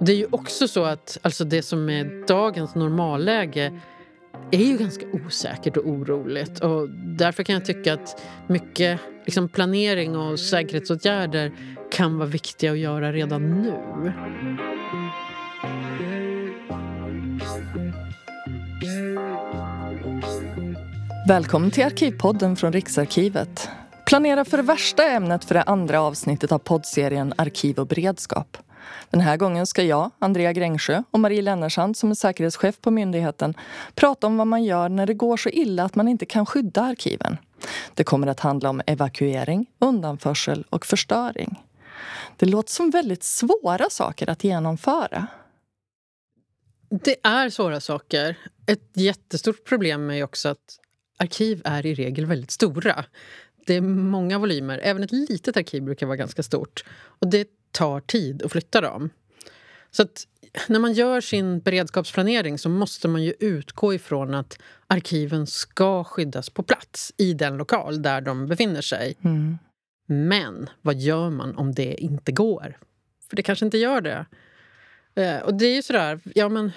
Det är ju också så att alltså det som är dagens normalläge är ju ganska osäkert och oroligt. Och därför kan jag tycka att mycket liksom planering och säkerhetsåtgärder kan vara viktiga att göra redan nu. Välkommen till Arkivpodden från Riksarkivet. Planera för det värsta ämnet för det andra avsnittet av poddserien Arkiv och beredskap. Den här gången ska jag, Andrea Grängsjö och Marie Lennersand som är säkerhetschef på myndigheten prata om vad man gör när det går så illa att man inte kan skydda arkiven. Det kommer att handla om evakuering, undanförsel och förstöring. Det låter som väldigt svåra saker att genomföra. Det är svåra saker. Ett jättestort problem är också att arkiv är i regel väldigt stora. Det är många volymer. Även ett litet arkiv brukar vara ganska stort. Och det tar tid att flytta dem. Så när man gör sin beredskapsplanering så måste man ju utgå ifrån att arkiven ska skyddas på plats i den lokal där de befinner sig. Mm. Men vad gör man om det inte går? För det kanske inte gör det. Eh, och det är ju sådär, ja men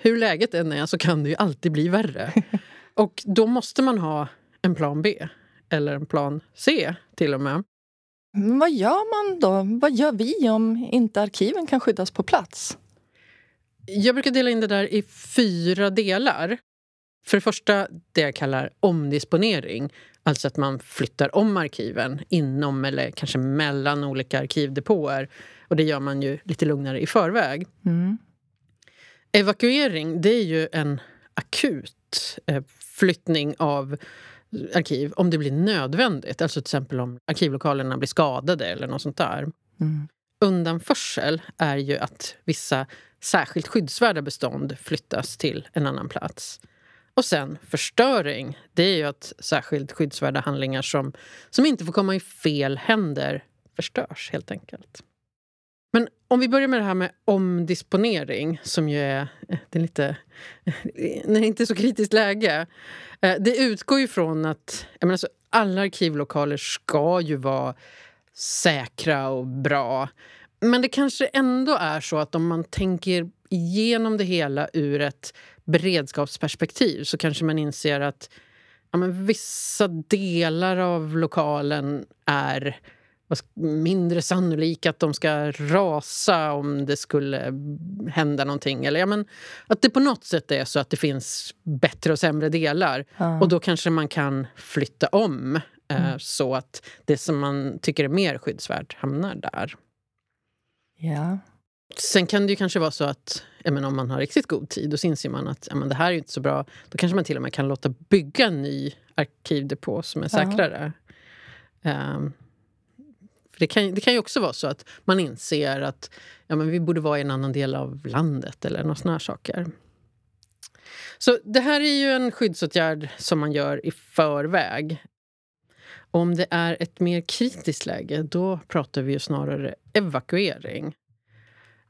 hur läget än är så kan det ju alltid bli värre. Och då måste man ha en plan B. Eller en plan C till och med. Men vad gör man då? Vad gör vi om inte arkiven kan skyddas på plats? Jag brukar dela in det där i fyra delar. För det första det jag kallar omdisponering. Alltså att man flyttar om arkiven inom eller kanske mellan olika arkivdepåer. Och det gör man ju lite lugnare i förväg. Mm. Evakuering det är ju en akut eh, flyttning av arkiv om det blir nödvändigt. Alltså till exempel om arkivlokalerna blir skadade eller något sånt där. Mm. Undanförsel är ju att vissa särskilt skyddsvärda bestånd flyttas till en annan plats. Och sen förstöring, det är ju att särskilt skyddsvärda handlingar som, som inte får komma i fel händer förstörs helt enkelt. Men om vi börjar med det här med omdisponering som ju är, eh, det är lite, eh, när det inte är så kritiskt läge. Eh, det utgår ju från att jag menar, så alla arkivlokaler ska ju vara säkra och bra. Men det kanske ändå är så att om man tänker igenom det hela ur ett beredskapsperspektiv så kanske man inser att ja, men vissa delar av lokalen är mindre sannolika att de ska rasa om det skulle hända någonting. Eller, ja, men, att det på något sätt är så att det finns bättre och sämre delar. Ja. Och då kanske man kan flytta om eh, mm. så att det som man tycker är mer skyddsvärt hamnar där. Ja. Sen kan det ju kanske vara så att menar, om man har riktigt god tid då inser man att men, det här är inte så bra. Då kanske man till och med kan låta bygga en ny arkivdepå som är säkrare. Ja. Um, för det kan, det kan ju också vara så att man inser att ja, men vi borde vara i en annan del av landet eller några såna saker. Så det här är ju en skyddsåtgärd som man gör i förväg. Om det är ett mer kritiskt läge, då pratar vi ju snarare evakuering.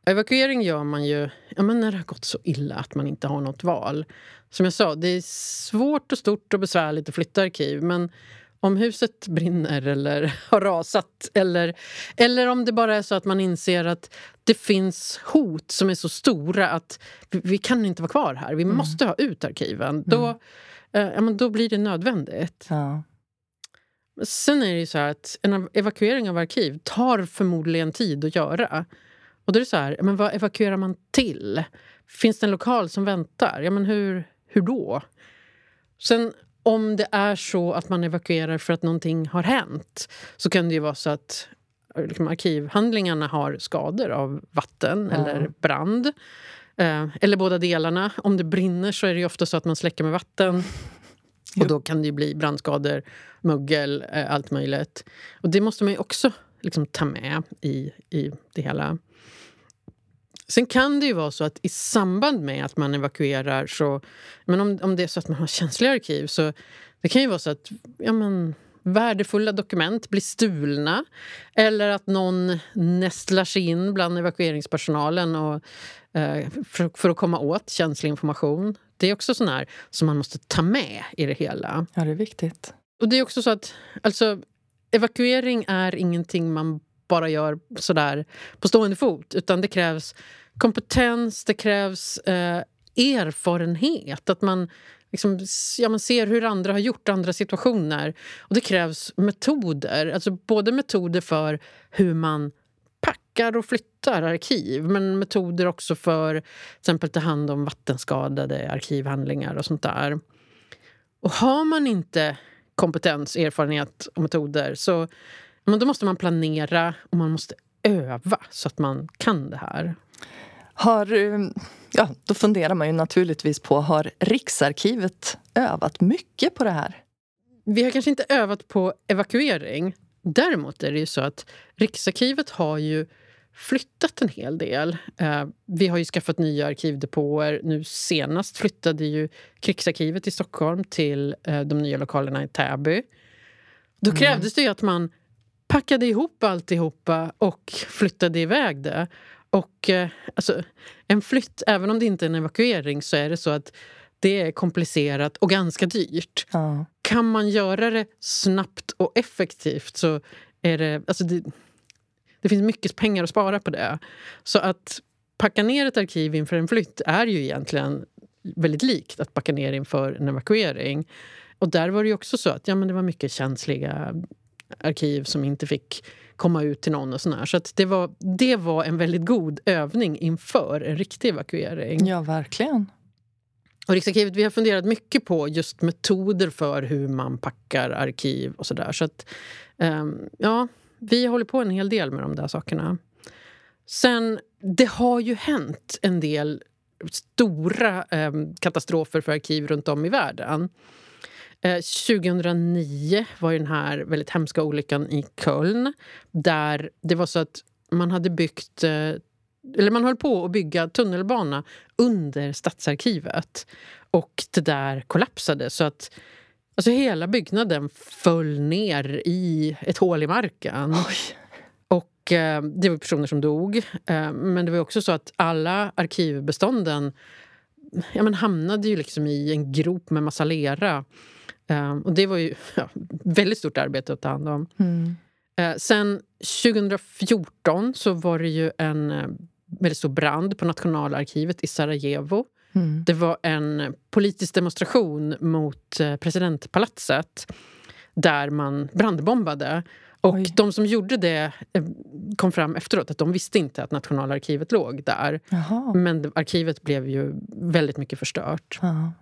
Evakuering gör man ju ja, men när det har gått så illa att man inte har något val. Som jag sa, det är svårt och stort och besvärligt att flytta arkiv men om huset brinner eller har rasat eller, eller om det bara är så att man inser att det finns hot som är så stora att vi, vi kan inte vara kvar här. Vi mm. måste ha ut arkiven. Mm. Då, eh, ja, men då blir det nödvändigt. Ja. Sen är det ju så att en evakuering av arkiv tar förmodligen tid att göra. Och då är det så här, men vad evakuerar man till? Finns det en lokal som väntar? Ja, men hur, hur då? Sen om det är så att man evakuerar för att någonting har hänt så kan det ju vara så att liksom, arkivhandlingarna har skador av vatten ja. eller brand. Eh, eller båda delarna. Om det brinner så är det ofta så att man släcker med vatten. Och då kan det bli brandskador, mögel, eh, allt möjligt. Och det måste man ju också liksom, ta med i, i det hela. Sen kan det ju vara så att i samband med att man evakuerar så... Men om, om det är så att man har känsliga arkiv så det kan ju vara så att ja, men, värdefulla dokument blir stulna eller att någon nästlar sig in bland evakueringspersonalen och, eh, för, för, att komma åt känslig information. Det är också sån här som man måste ta med i det hela. Ja, det är viktigt. Och det är också så att alltså, evakuering är ingenting man bara gör sådär på stående fot. Utan det krävs kompetens, det krävs eh, erfarenhet. Att man, liksom, ja, man ser hur andra har gjort andra situationer. Och det krävs metoder. Alltså både metoder för hur man packar och flyttar arkiv men metoder också för till exempel ta hand om vattenskadade arkivhandlingar och sånt där. Och har man inte kompetens, erfarenhet och metoder så men då måste man planera och man måste öva så att man kan det här. Har, eh, ja, då funderar man ju naturligtvis på, har Riksarkivet övat mycket på det här? Vi har kanske inte övat på evakuering. Däremot är det ju så att Riksarkivet har ju flyttat en hel del. Eh, vi har ju skaffat nya arkivdepåer. Nu senast flyttade ju Krigsarkivet i Stockholm till eh, de nya lokalerna i Täby. Då mm. krävdes det ju att man packade ihop alltihopa och flyttade iväg det. Och eh, alltså, en flytt, även om det inte är en evakuering, så är det så att det är komplicerat och ganska dyrt. Ja. Kan man göra det snabbt och effektivt så är det... Alltså det, det finns mycket pengar att spara på det. Så att packa ner ett arkiv inför en flytt är ju egentligen väldigt likt att packa ner inför en evakuering. Och där var det också så att ja, men det var mycket känsliga arkiv som inte fick komma ut till någon. och sån Så det, var, det var en väldigt god övning inför en riktig evakuering. Ja, verkligen. Och Riksarkivet vi har funderat mycket på just metoder för hur man packar arkiv och sådär. Så att, um, ja, vi håller på en hel del med de där sakerna. Sen, det har ju hänt en del stora um, katastrofer för arkiv runt om i världen. 2009 eh, var den här väldigt hemska olyckan i Köln där det var så att man hade byggt eh, eller man höll på att bygga tunnelbana under Stadsarkivet. Och det där kollapsade. så att alltså Hela byggnaden föll ner i ett hål i marken. Oj. Och eh, Det var personer som dog. Eh, men det var också så att alla arkivbestånden ja, men hamnade ju liksom i en grop med massa lera. Um, och det var ju ja, väldigt stort arbete att ta hand om. Mm. Uh, sen 2014 så var det ju en uh, väldigt stor brand på Nationalarkivet i Sarajevo. Mm. Det var en politisk demonstration mot uh, presidentpalatset där man brandbombade. Och Oj. de som gjorde det kom fram efteråt att de visste inte att Nationalarkivet låg där. Jaha. Men arkivet blev ju väldigt mycket förstört. Jaha.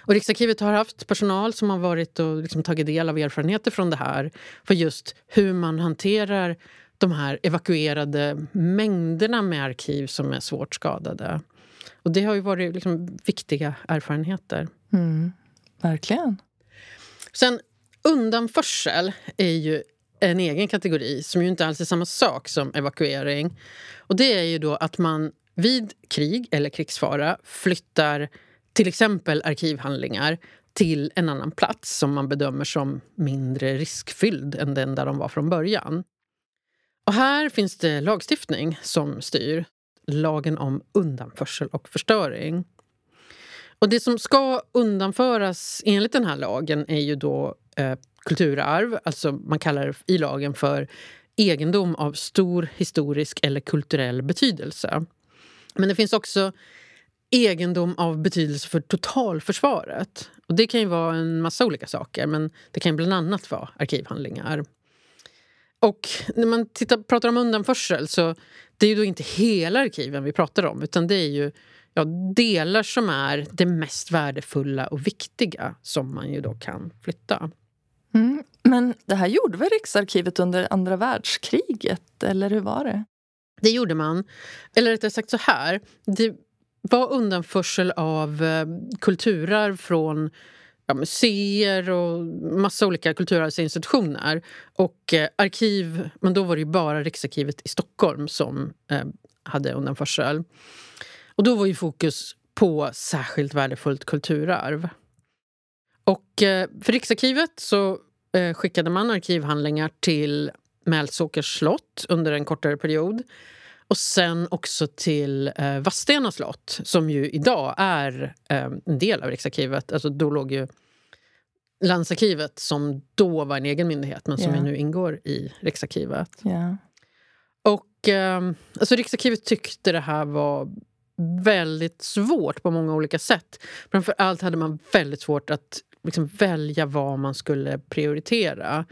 Och Riksarkivet har haft personal som har varit och liksom tagit del av erfarenheter från det här för just hur man hanterar de här evakuerade mängderna med arkiv som är svårt skadade. Och det har ju varit liksom viktiga erfarenheter. Mm, verkligen. Sen undanförsel är ju en egen kategori som ju inte alls är samma sak som evakuering. Och Det är ju då att man vid krig eller krigsfara flyttar till exempel arkivhandlingar till en annan plats som man bedömer som mindre riskfylld än den där de var från början. Och här finns det lagstiftning som styr. Lagen om undanförsel och förstöring. Och Det som ska undanföras enligt den här lagen är ju då eh, kulturarv. Alltså man kallar det i lagen för egendom av stor historisk eller kulturell betydelse. Men det finns också egendom av betydelse för totalförsvaret. Och Det kan ju vara en massa olika saker, men det kan bland annat vara arkivhandlingar. Och när man tittar, pratar om undanförsel så det är ju då inte hela arkiven vi pratar om utan det är ju ja, delar som är det mest värdefulla och viktiga som man ju då kan flytta. Mm, men det här gjorde väl Riksarkivet under andra världskriget, eller hur var det? Det gjorde man. Eller rättare sagt så här. Det var undanförsel av eh, kulturarv från ja, museer och massa olika kulturarvsinstitutioner. Och eh, arkiv, men då var det bara Riksarkivet i Stockholm som eh, hade undanförsel. Och då var ju fokus på särskilt värdefullt kulturarv. Och eh, för Riksarkivet så eh, skickade man arkivhandlingar till Mälsåkers slott under en kortare period. Och sen också till eh, Vadstena slott som ju idag är eh, en del av Riksarkivet. Alltså, då låg ju Landsarkivet, som då var en egen myndighet men som yeah. nu ingår i Riksarkivet. Yeah. Och eh, alltså Riksarkivet tyckte det här var väldigt svårt på många olika sätt. Framför allt hade man väldigt svårt att liksom välja vad man skulle prioritera.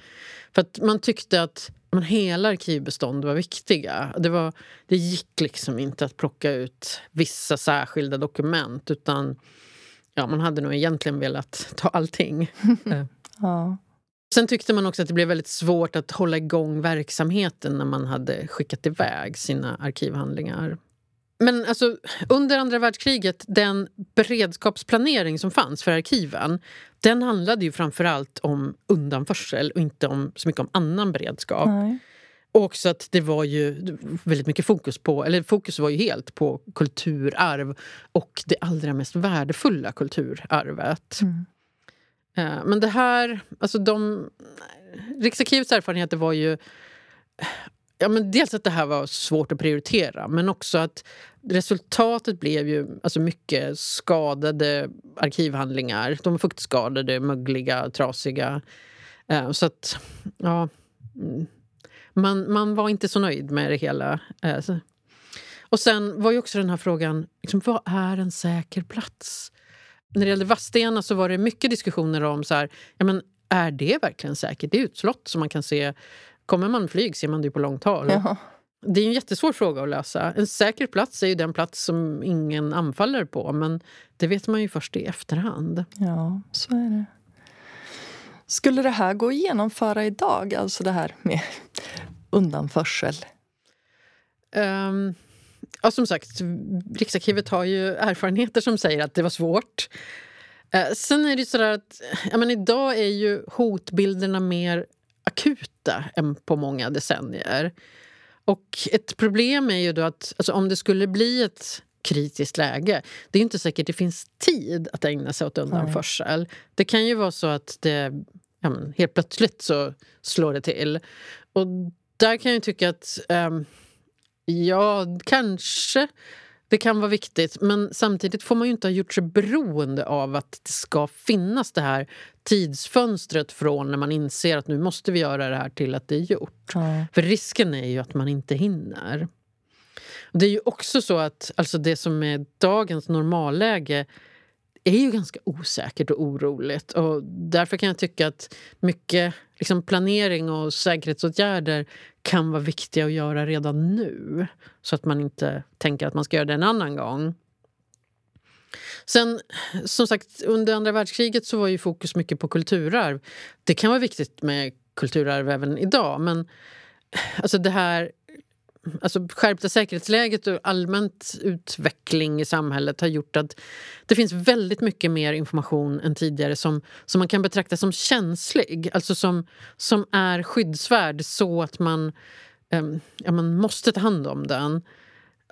För att man tyckte att men hela arkivbestånd var viktiga. Det, var, det gick liksom inte att plocka ut vissa särskilda dokument utan ja, man hade nog egentligen velat ta allting. ja. Sen tyckte man också att det blev väldigt svårt att hålla igång verksamheten när man hade skickat iväg sina arkivhandlingar. Men alltså, under andra världskriget, den beredskapsplanering som fanns för arkiven den handlade ju framför allt om undanförsel och inte om, så mycket om annan beredskap. Nej. Och också att det var ju väldigt mycket fokus på, eller fokus var ju helt på kulturarv och det allra mest värdefulla kulturarvet. Mm. Eh, men det här, alltså de... Riksarkivets erfarenheter var ju Ja, men dels att det här var svårt att prioritera men också att resultatet blev ju alltså mycket skadade arkivhandlingar. De var fuktskadade, mögliga, trasiga. Eh, så att, ja... Mm. Man, man var inte så nöjd med det hela. Eh, och sen var ju också den här frågan, liksom, vad är en säker plats? När det gällde Vadstena så var det mycket diskussioner om så här, ja, men, är det verkligen säkert? Det är ju ett slott som man kan se Kommer man flyg ser man det på långt håll. Jaha. Det är en jättesvår fråga att lösa. En säker plats är ju den plats som ingen anfaller på men det vet man ju först i efterhand. Ja, så är det. Skulle det här gå att genomföra idag, alltså det här med undanförsel? Um, ja, som sagt, Riksarkivet har ju erfarenheter som säger att det var svårt. Uh, sen är det så att ja, men idag är ju hotbilderna mer akuta än på många decennier. Och ett problem är ju då att alltså, om det skulle bli ett kritiskt läge det är inte säkert det finns tid att ägna sig åt undanförsel. Mm. Det kan ju vara så att det ja, men, helt plötsligt så slår det till. Och där kan jag tycka att um, ja, kanske det kan vara viktigt, men samtidigt får man ju inte ha gjort sig beroende av att det ska finnas det här tidsfönstret från när man inser att nu måste vi göra det här till att det är gjort. Mm. För risken är ju att man inte hinner. Det är ju också så att alltså det som är dagens normalläge är ju ganska osäkert och oroligt. Och därför kan jag tycka att mycket liksom planering och säkerhetsåtgärder kan vara viktiga att göra redan nu så att man inte tänker att man ska göra det en annan gång. Sen, som sagt, under andra världskriget så var ju fokus mycket på kulturarv. Det kan vara viktigt med kulturarv även idag men alltså det här alltså skärpta säkerhetsläget och allmänt utveckling i samhället har gjort att det finns väldigt mycket mer information än tidigare som, som man kan betrakta som känslig. Alltså som, som är skyddsvärd så att man, um, ja, man måste ta hand om den.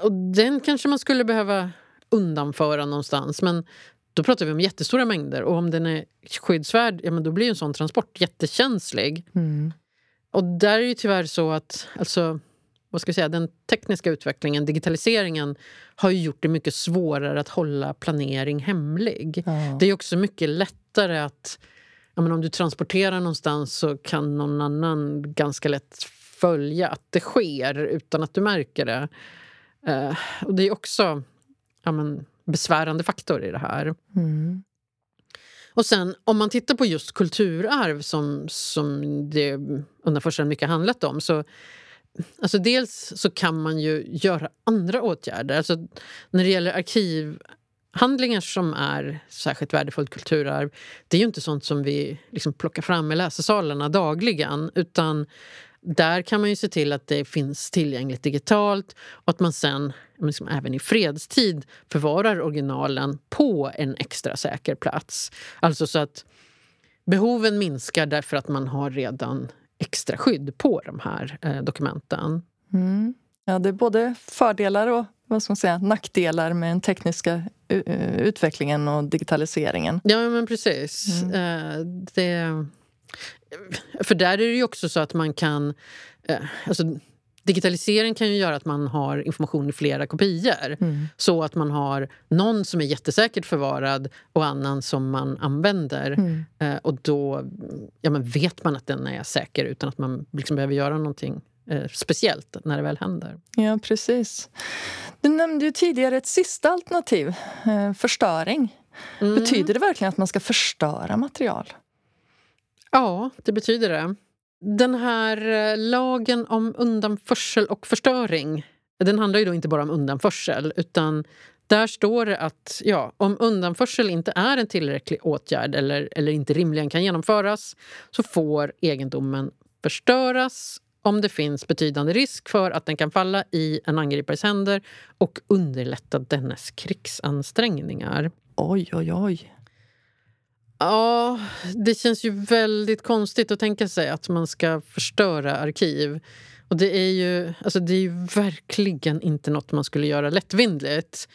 Och den kanske man skulle behöva undanföra någonstans. Men då pratar vi om jättestora mängder. Och om den är skyddsvärd, ja, men då blir en sån transport jättekänslig. Mm. Och där är det tyvärr så att alltså, vad ska jag säga, den tekniska utvecklingen, digitaliseringen har gjort det mycket svårare att hålla planering hemlig. Ja. Det är också mycket lättare att... Om du transporterar någonstans så kan någon annan ganska lätt följa att det sker utan att du märker det. Uh, och Det är också ja, men, besvärande faktor i det här. Mm. Och sen om man tittar på just kulturarv som, som det under första mycket handlat om så Alltså dels så kan man ju göra andra åtgärder. Alltså när det gäller arkivhandlingar som är särskilt värdefullt kulturarv det är ju inte sånt som vi liksom plockar fram i läsesalarna dagligen. Utan där kan man ju se till att det finns tillgängligt digitalt och att man sen liksom även i fredstid förvarar originalen på en extra säker plats. Alltså så att behoven minskar därför att man har redan extra skydd på de här eh, dokumenten. Mm. Ja, det är både fördelar och vad ska man säga, nackdelar med den tekniska uh, utvecklingen och digitaliseringen. Ja, men precis. Mm. Uh, det, för där är det ju också så att man kan... Uh, alltså, Digitalisering kan ju göra att man har information i flera kopior. Mm. Så att man har någon som är jättesäkert förvarad och annan som man använder. Mm. Eh, och då ja, men vet man att den är säker utan att man liksom behöver göra någonting Eh, speciellt när det väl händer. Ja, precis. Du nämnde ju tidigare ett sista alternativ, eh, förstöring. Mm. Betyder det verkligen att man ska förstöra material? Ja, det betyder det. Den här eh, lagen om undanförsel och förstöring den handlar ju då inte bara om undanförsel utan där står det att ja, om undanförsel inte är en tillräcklig åtgärd eller, eller inte rimligen kan genomföras så får egendomen förstöras om det finns betydande risk för att den kan falla i en angripares händer och underlätta dennes krigsansträngningar. Oj, oj, oj. Ja, det känns ju väldigt konstigt att tänka sig att man ska förstöra arkiv. Och det är ju, alltså det är ju verkligen inte nåt man skulle göra lättvindigt.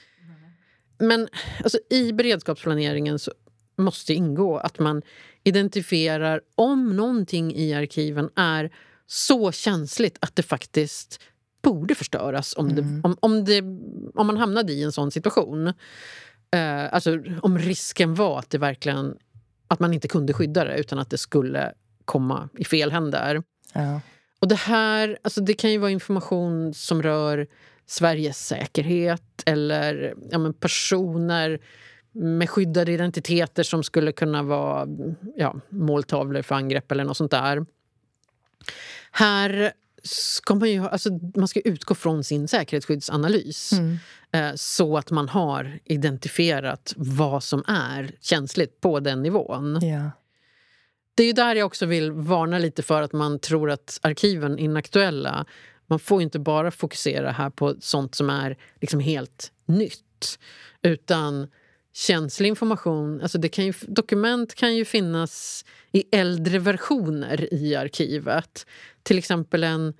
Men alltså, i beredskapsplaneringen så måste ingå att man identifierar om någonting i arkiven är så känsligt att det faktiskt borde förstöras om, det, mm. om, om, det, om man hamnade i en sån situation. Eh, alltså om risken var att det verkligen att man inte kunde skydda det utan att det skulle komma i fel händer. Ja. Och det här alltså det kan ju vara information som rör Sveriges säkerhet eller ja, personer med skyddade identiteter som skulle kunna vara ja, måltavlor för angrepp eller något sånt där. Här ska man ju alltså, man ska utgå från sin säkerhetsskyddsanalys mm. eh, så att man har identifierat vad som är känsligt på den nivån. Ja. Det är där jag också vill varna lite för att man tror att arkiven är inaktuella. Man får inte bara fokusera här på sånt som är liksom helt nytt. Utan känslig information... Alltså det kan ju, dokument kan ju finnas i äldre versioner i arkivet. Till exempel en,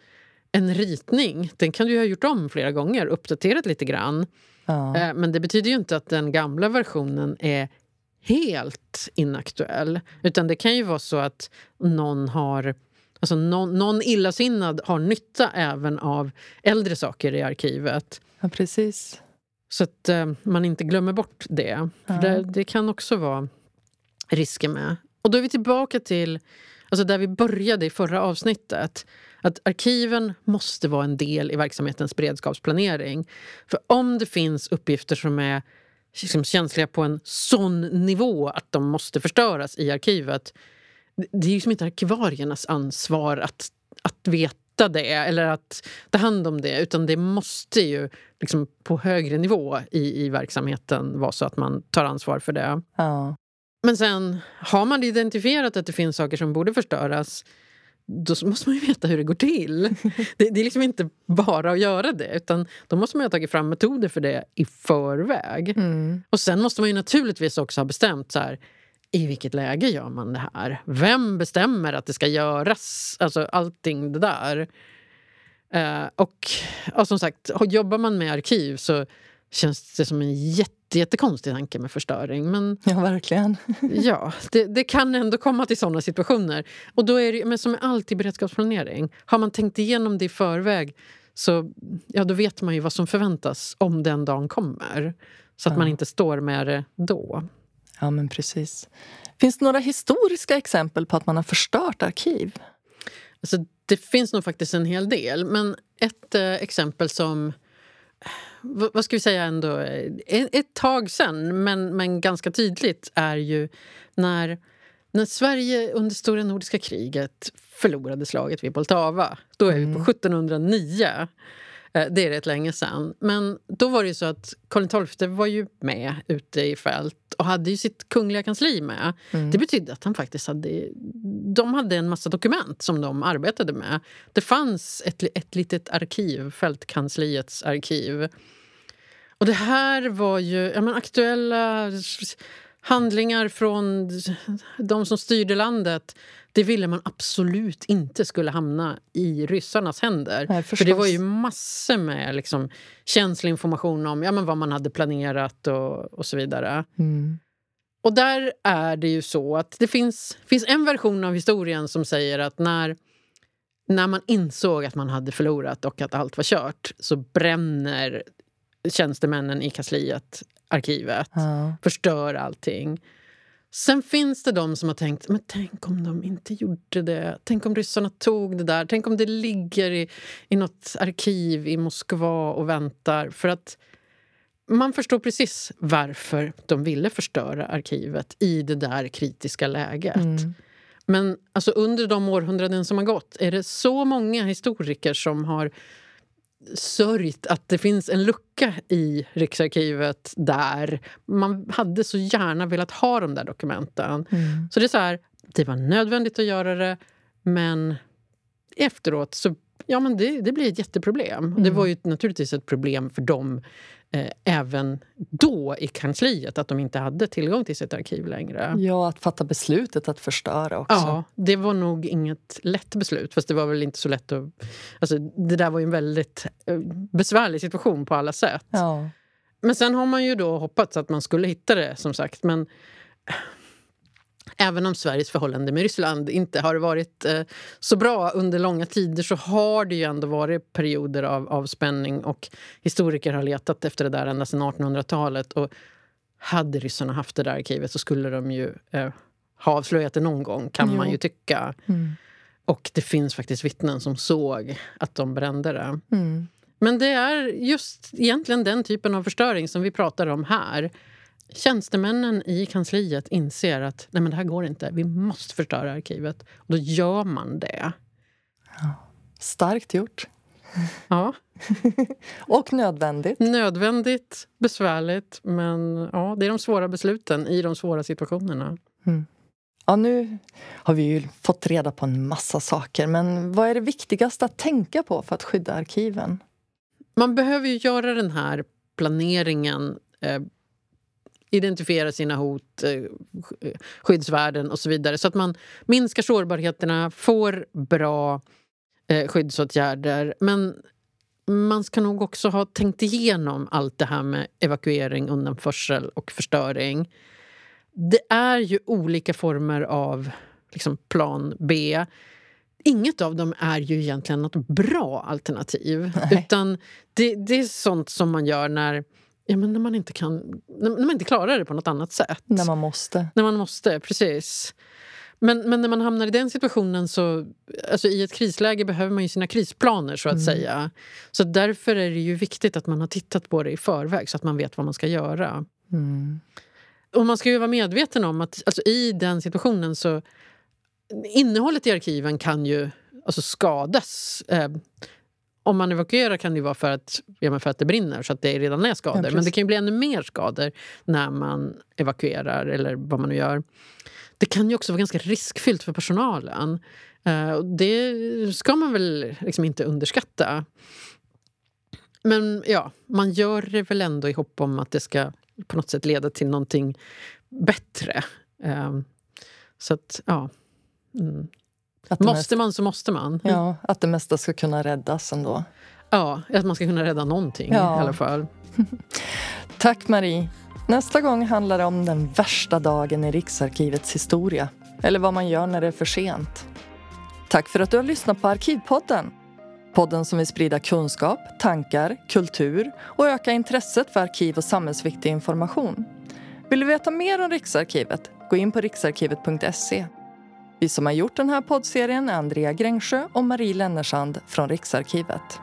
en ritning. Den kan du ha gjort om flera gånger, uppdaterat lite grann. Ja. Eh, men det betyder ju inte att den gamla versionen är helt inaktuell. Utan det kan ju vara så att någon har Alltså någon, någon illasinnad har nytta även av äldre saker i arkivet. Ja, precis. Så att eh, man inte glömmer bort det. För det, det, kan också vara risker med. Och då är vi tillbaka till alltså där vi började i förra avsnittet. Att arkiven måste vara en del i verksamhetens beredskapsplanering. För om det finns uppgifter som är liksom känsliga på en sån nivå att de måste förstöras i arkivet. Det är liksom inte arkivariernas ansvar att, att veta det eller att ta hand om det. Utan det måste ju liksom på högre nivå i, i verksamheten vara så att man tar ansvar för det. Ja. Men sen har man identifierat att det finns saker som borde förstöras då måste man ju veta hur det går till. Det, det, är liksom inte bara att göra det utan då måste man ha tagit fram metoder för det i förväg. Mm. Och sen måste man ju naturligtvis också ha bestämt så här, i vilket läge gör man det här? Vem bestämmer att det ska göras? Alltså allting det där. Uh, och, och som sagt, jobbar man med arkiv så känns det som en jätte jättekonstig tanke med förstöring. Men, ja, verkligen. ja, det, det, kan ändå komma till såna situationer. Och då är det, men som med allt i beredskapsplanering, har man tänkt igenom det i förväg så ja, då vet man ju vad som förväntas om den dagen kommer. Så att ja. man inte står med det då. Ja, men precis. Finns det några historiska exempel på att man har förstört arkiv? Alltså, det finns nog faktiskt en hel del. Men ett eh, exempel som vad ska vi säga ändå, ett tag sen men, men ganska tydligt är ju när, när Sverige under stora nordiska kriget förlorade slaget vid Poltava. Då är mm. vi på 1709. Eh, det är rätt länge sen. Men då var det ju så att Karl XII var ju med ute i fält och hade ju sitt kungliga kansli med. Mm. Det betydde att han faktiskt hade... De hade en massa dokument som de arbetade med. Det fanns ett, ett litet arkiv, fältkansliets arkiv. Och det här var ju ja, men aktuella handlingar från de som styrde landet det ville man absolut inte skulle hamna i ryssarnas händer. Nej, för det var ju massor med liksom, känslig information om ja, men vad man hade planerat och, och så vidare. Mm. Och där är det ju så att det finns, finns en version av historien som säger att när, när man insåg att man hade förlorat och att allt var kört så bränner tjänstemännen i kansliet arkivet, ja. förstör allting. Sen finns det de som har tänkt men tänk om de inte gjorde det. Tänk om ryssarna tog det där. Tänk om det ligger i, i något arkiv i Moskva och väntar. För att man förstår precis varför de ville förstöra arkivet i det där kritiska läget. Mm. Men alltså, under de århundraden som har gått är det så många historiker som har sörjt att det finns en lucka i Riksarkivet där. Man hade så gärna velat ha de där dokumenten. Mm. Så det är så här, det var nödvändigt att göra det, men efteråt så ja, men det, det blir ett jätteproblem. Mm. Det var ju naturligtvis ett problem för dem eh, även då i kansliet att de inte hade tillgång till sitt arkiv längre. Ja, att fatta beslutet att förstöra också. Ja, det var nog inget lätt beslut. Fast det var väl inte så lätt att... Alltså, det där var ju en väldigt eh, besvärlig situation på alla sätt. Ja. Men sen har man ju då hoppats att man skulle hitta det, som sagt. Men Även om Sveriges förhållande med Ryssland inte har varit eh, så bra under långa tider så har det ju ändå varit perioder av, av spänning och historiker har letat efter det där ända sedan 1800-talet. Och hade ryssarna haft det där arkivet så skulle de ju eh, ha avslöjat det någon gång, kan jo. man ju tycka. Mm. Och det finns faktiskt vittnen som såg att de brände det. Mm. Men det är just egentligen den typen av förstöring som vi pratar om här. Tjänstemännen i kansliet inser att nej men det här går inte, vi måste förstöra arkivet. Och då gör man det. Ja. Starkt gjort. Ja. och nödvändigt. Nödvändigt, besvärligt, men ja, det är de svåra besluten i de svåra situationerna. Mm. Ja, nu har vi ju fått reda på en massa saker, men vad är det viktigaste att tänka på för att skydda arkiven? Man behöver ju göra den här planeringen eh, identifiera sina hot, eh, skyddsvärden och så vidare. Så att man minskar sårbarheterna, får bra eh, skyddsåtgärder. Men man ska nog också ha tänkt igenom allt det här med evakuering, undanförsel och förstöring. Det är ju olika former av liksom, plan B. Inget av dem är ju egentligen något bra alternativ. Nej. Utan det, det är sånt som man gör när Ja, men när man inte kan... När man inte klarar det på något annat sätt. När man måste. När man måste, precis. Men, men när man hamnar i den situationen så... Alltså I ett krisläge behöver man ju sina krisplaner, så att mm. säga. Så därför är det ju viktigt att man har tittat på det i förväg så att man vet vad man ska göra. Mm. Och man ska ju vara medveten om att alltså, i den situationen så... Innehållet i arkiven kan ju alltså, skadas. Eh, om man evakuerar kan det vara för att, ja, för att det brinner, så att det redan är skador. Ja, men det kan bli ännu mer skador när man evakuerar eller vad man nu gör. Det kan ju också vara ganska riskfyllt för personalen. Uh, det ska man väl liksom inte underskatta. Men ja, man gör det väl ändå i hopp om att det ska på något sätt leda till någonting bättre. Uh, så att, ja. Mm. Måste mesta, man så måste man. Ja, att det mesta ska kunna räddas ändå. Ja, att man ska kunna rädda någonting ja. i alla fall. Tack Marie. Nästa gång handlar det om den värsta dagen i Riksarkivets historia. Eller vad man gör när det är för sent. Tack för att du har lyssnat på Arkivpodden. Podden som vill sprida kunskap, tankar, kultur och öka intresset för arkiv och samhällsviktig information. Vill du veta mer om Riksarkivet? Gå in på riksarkivet.se. Vi som har gjort den här poddserien är Andrea Grängsjö och Marie Lennersand från Riksarkivet.